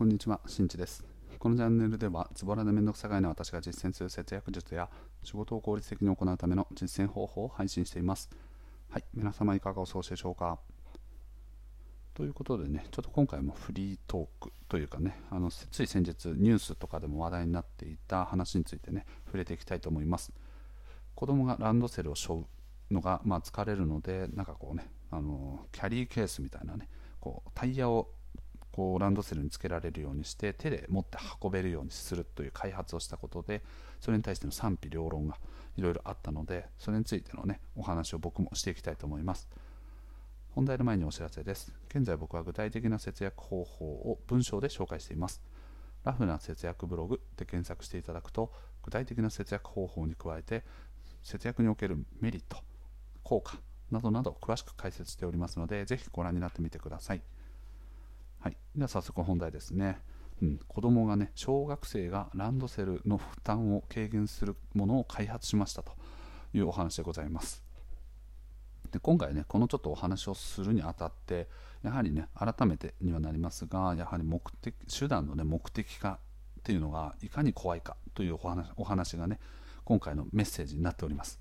こんにちは、しんちです。このチャンネルでは、ズボラでめんどくさがいな私が実践する節約術や仕事を効率的に行うための実践方法を配信しています。はい、皆様いかがお過ごしでしょうか。ということでね、ちょっと今回もフリートークというかね、あのつい先日ニュースとかでも話題になっていた話についてね、触れていきたいと思います。子供がランドセルを背負うのが、まあ、疲れるので、なんかこうね、あのキャリーケースみたいなね、こうタイヤをこうランドセルにつけられるようにして手で持って運べるようにするという開発をしたことでそれに対しての賛否両論がいろいろあったのでそれについてのねお話を僕もしていきたいと思います。本題の前にお知らせです。現在僕は具体的な節約方法を文章で紹介しています。ラフな節約ブログで検索していただくと具体的な節約方法に加えて節約におけるメリット効果などなど詳しく解説しておりますのでぜひご覧になってみてください。はい、では早速本題ですね、うん、子供がね小学生がランドセルの負担を軽減するものを開発しましたというお話でございます。で今回ねこのちょっとお話をするにあたってやはりね改めてにはなりますがやはり目的手段のね目的化っていうのがいかに怖いかというお話お話がね今回のメッセージになっております。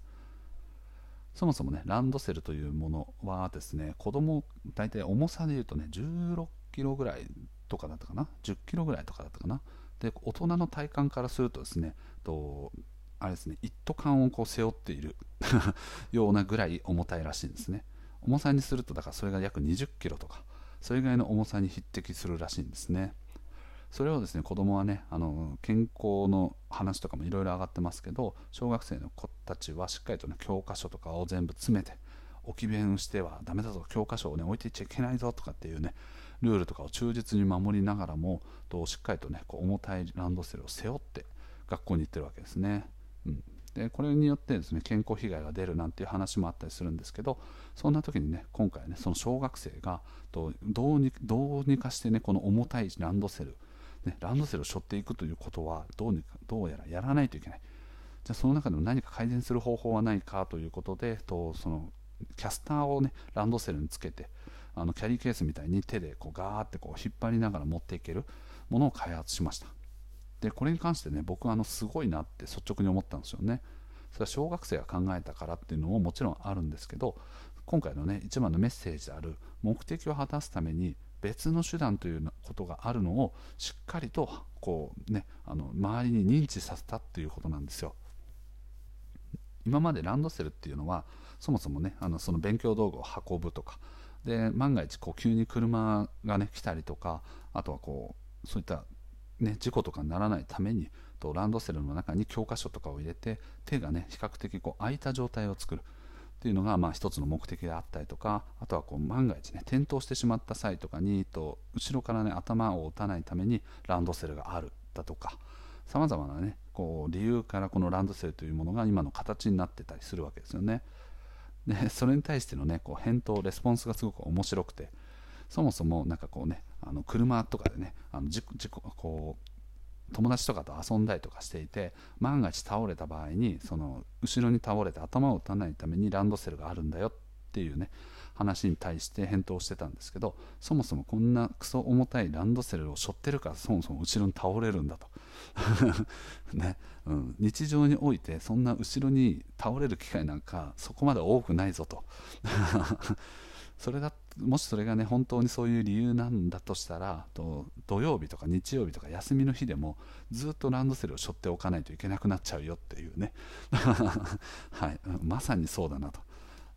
そもそもねランドセルというものはですね子供大体重さでいうとね16キロぐらいとかだったかな？10キロぐらいとかだったかな？で大人の体感からするとですねとあれですね一斗缶をこう背負っている ようなぐらい重たいらしいんですね。重さにするとだからそれが約20キロとかそれぐらいの重さに匹敵するらしいんですね。それをですね子供はねあの健康の話とかもいろいろ上がってますけど小学生の子たちはしっかりとね教科書とかを全部詰めて置き弁してはダメだぞ教科書をね置いていっちゃいけないぞとかっていうねルールとかを忠実に守りながらもとしっかりとねこう重たいランドセルを背負って学校に行ってるわけですね。うんでこれによってですね健康被害が出るなんていう話もあったりするんですけどそんな時にね今回ねその小学生がとどうにどうにかしてねこの重たいランドセル、ね、ランドセルを背負っていくということはどうにかどうやらやらないといけないじゃあその中でも何か改善する方法はないかということでとそのキャスターをねランドセルにつけてあのキャリーケースみたいに手でこうガーってこう引っ張りながら持っていけるものを開発しました。でこれに関してね僕はあのすごいなって率直に思ったんですよね。それは小学生が考えたからっていうのももちろんあるんですけど今回のね一番のメッセージである目的を果たすために別の手段ということがあるのをしっかりとこう、ね、あの周りに認知させたっていうことなんですよ。今までランドセルっていうのはそもそもねあのその勉強道具を運ぶとかで万が一こう急に車が、ね、来たりとかあとはこうそういった、ね、事故とかにならないためにとランドセルの中に教科書とかを入れて手が、ね、比較的こう空いた状態を作るっていうのがまあ一つの目的であったりとかあとはこう万が一、ね、転倒してしまった際とかにと後ろから、ね、頭を打たないためにランドセルがあるだとかさまざまな、ね、こう理由からこのランドセルというものが今の形になってたりするわけですよね。で それに対しての、ね、こう返答レスポンスがすごく面白くてそもそもなかこうねあの車とかでねあの事故こう友達とかと遊んだりとかしていて万が一倒れた場合にその後ろに倒れて頭を打たないためにランドセルがあるんだよっていうね話に対して返答してたんですけどそもそもこんなクソ重たいランドセルを背負ってるからそもそも後ろに倒れるんだと。ね。うん、日常においてそんな後ろに倒れる機会なんかそこまで多くないぞと。それだもしそれがね本当にそういう理由なんだとしたらと土曜日とか日曜日とか休みの日でもずっとランドセルを背負っておかないといけなくなっちゃうよっていうね。はい、まさにそうだなと。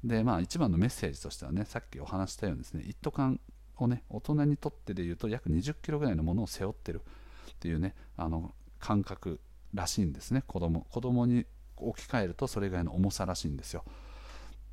でまあ一番のメッセージとしてはねさっきお話したようにですね一斗缶をね大人にとってでいうと約20キロぐらいのものを背負ってるっていうねあの感覚らしいんですね子供子供に置き換えるとそれぐらいの重さらしいんですよ。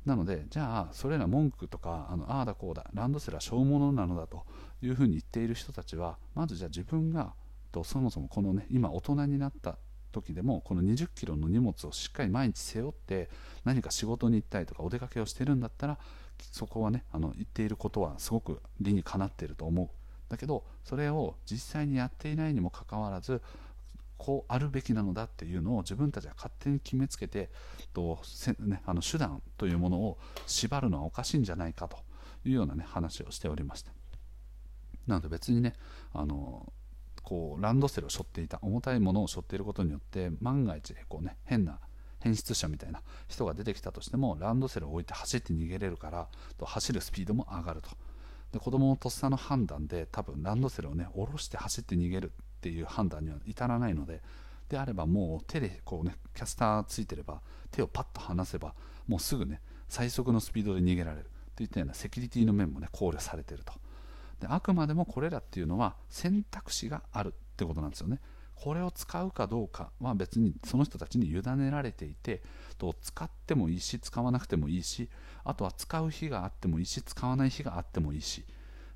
なのでじゃあそれら文句とかあのああだこうだランドセルは小物なのだというふうに言っている人たちはまずじゃあ自分がとそもそもこのね今大人になった時でもこの2 0キロの荷物をしっかり毎日背負って何か仕事に行ったりとかお出かけをしてるんだったらそこはねあの言っていることはすごく理にかなっていると思う。だけどそれを実際にやっていないにもかかわらずこうあるべきなのだっていうのを自分たちが勝手に決めつけてと、ね、あの手段というものを縛るのはおかしいんじゃないかというような、ね、話をしておりました。なので別にねあのこうランドセルを背負っていた重たいものを背負っていることによって万が一こう、ね、変な変質者みたいな人が出てきたとしてもランドセルを置いて走って逃げれるからと走るスピードも上がると。で子供のとっさの判断で多分ランドセルをね下ろして走って逃げるっていう判断には至らないのでであればもう手でこうねキャスターついてれば手をパッと離せばもうすぐね最速のスピードで逃げられる。といったようなセキュリティの面もね考慮されていると。であくまでもこれらっていうのは選択肢があるってことなんですよね。これを使うかどうかは別にその人たちに委ねられていてと使ってもいいし使わなくてもいいしあとは使う日があってもいいし使わない日があってもいいし。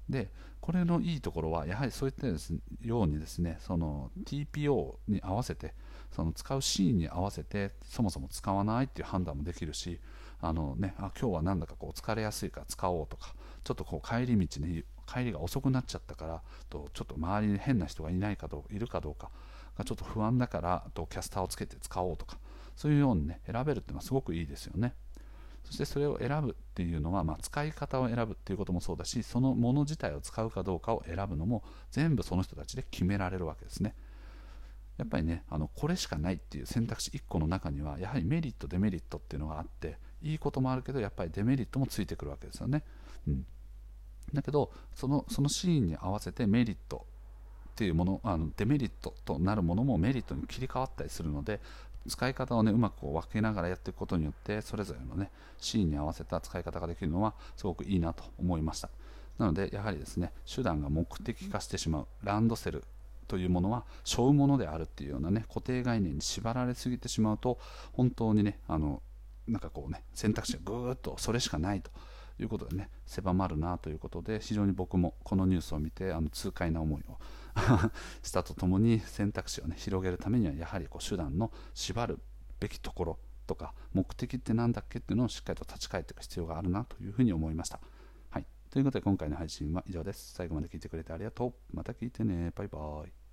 でこれのいいところはやはりそういったようにですねその TPO に合わせてその使うシーンに合わせてそもそも使わないっていう判断もできるしあの、ね、あ今日はなんだかこう疲れやすいから使おうとかちょっとこう帰り道に帰りが遅くなっちゃったからとちょっと周りに変な人がいないかどういるかどうかがちょっと不安だからとキャスターをつけて使おうとかそういうようにね選べるっていうのはすごくいいですよね。そしてそれを選ぶっていうのは、まあ、使い方を選ぶっていうこともそうだしそのもの自体を使うかどうかを選ぶのも全部その人たちで決められるわけですね。やっぱりねあのこれしかないっていう選択肢1個の中にはやはりメリットデメリットっていうのがあっていいこともあるけどやっぱりデメリットもついてくるわけですよね、うん、だけどそのそのシーンに合わせてメリットっていうものあのデメリットとなるものもメリットに切り替わったりするので使い方をねうまく分けながらやっていくことによってそれぞれのねシーンに合わせた使い方ができるのはすごくいいなと思いました。なのでやはりですね手段が目的化してしまうランドセルというものは背負うものであるっていうようなね固定概念に縛られすぎてしまうと本当にねあのなんかこうね選択肢がぐーっとそれしかないと。いうことでね狭まるなということで非常に僕もこのニュースを見てあの痛快な思いを したとともに選択肢を、ね、広げるためにはやはりこう手段の縛るべきところとか目的って何だっけっていうのをしっかりと立ち返っていく必要があるなというふうに思いました。はい、ということで今回の配信は以上です。最後まで聞いてくれてありがとう。また聞いてね。バイバーイ。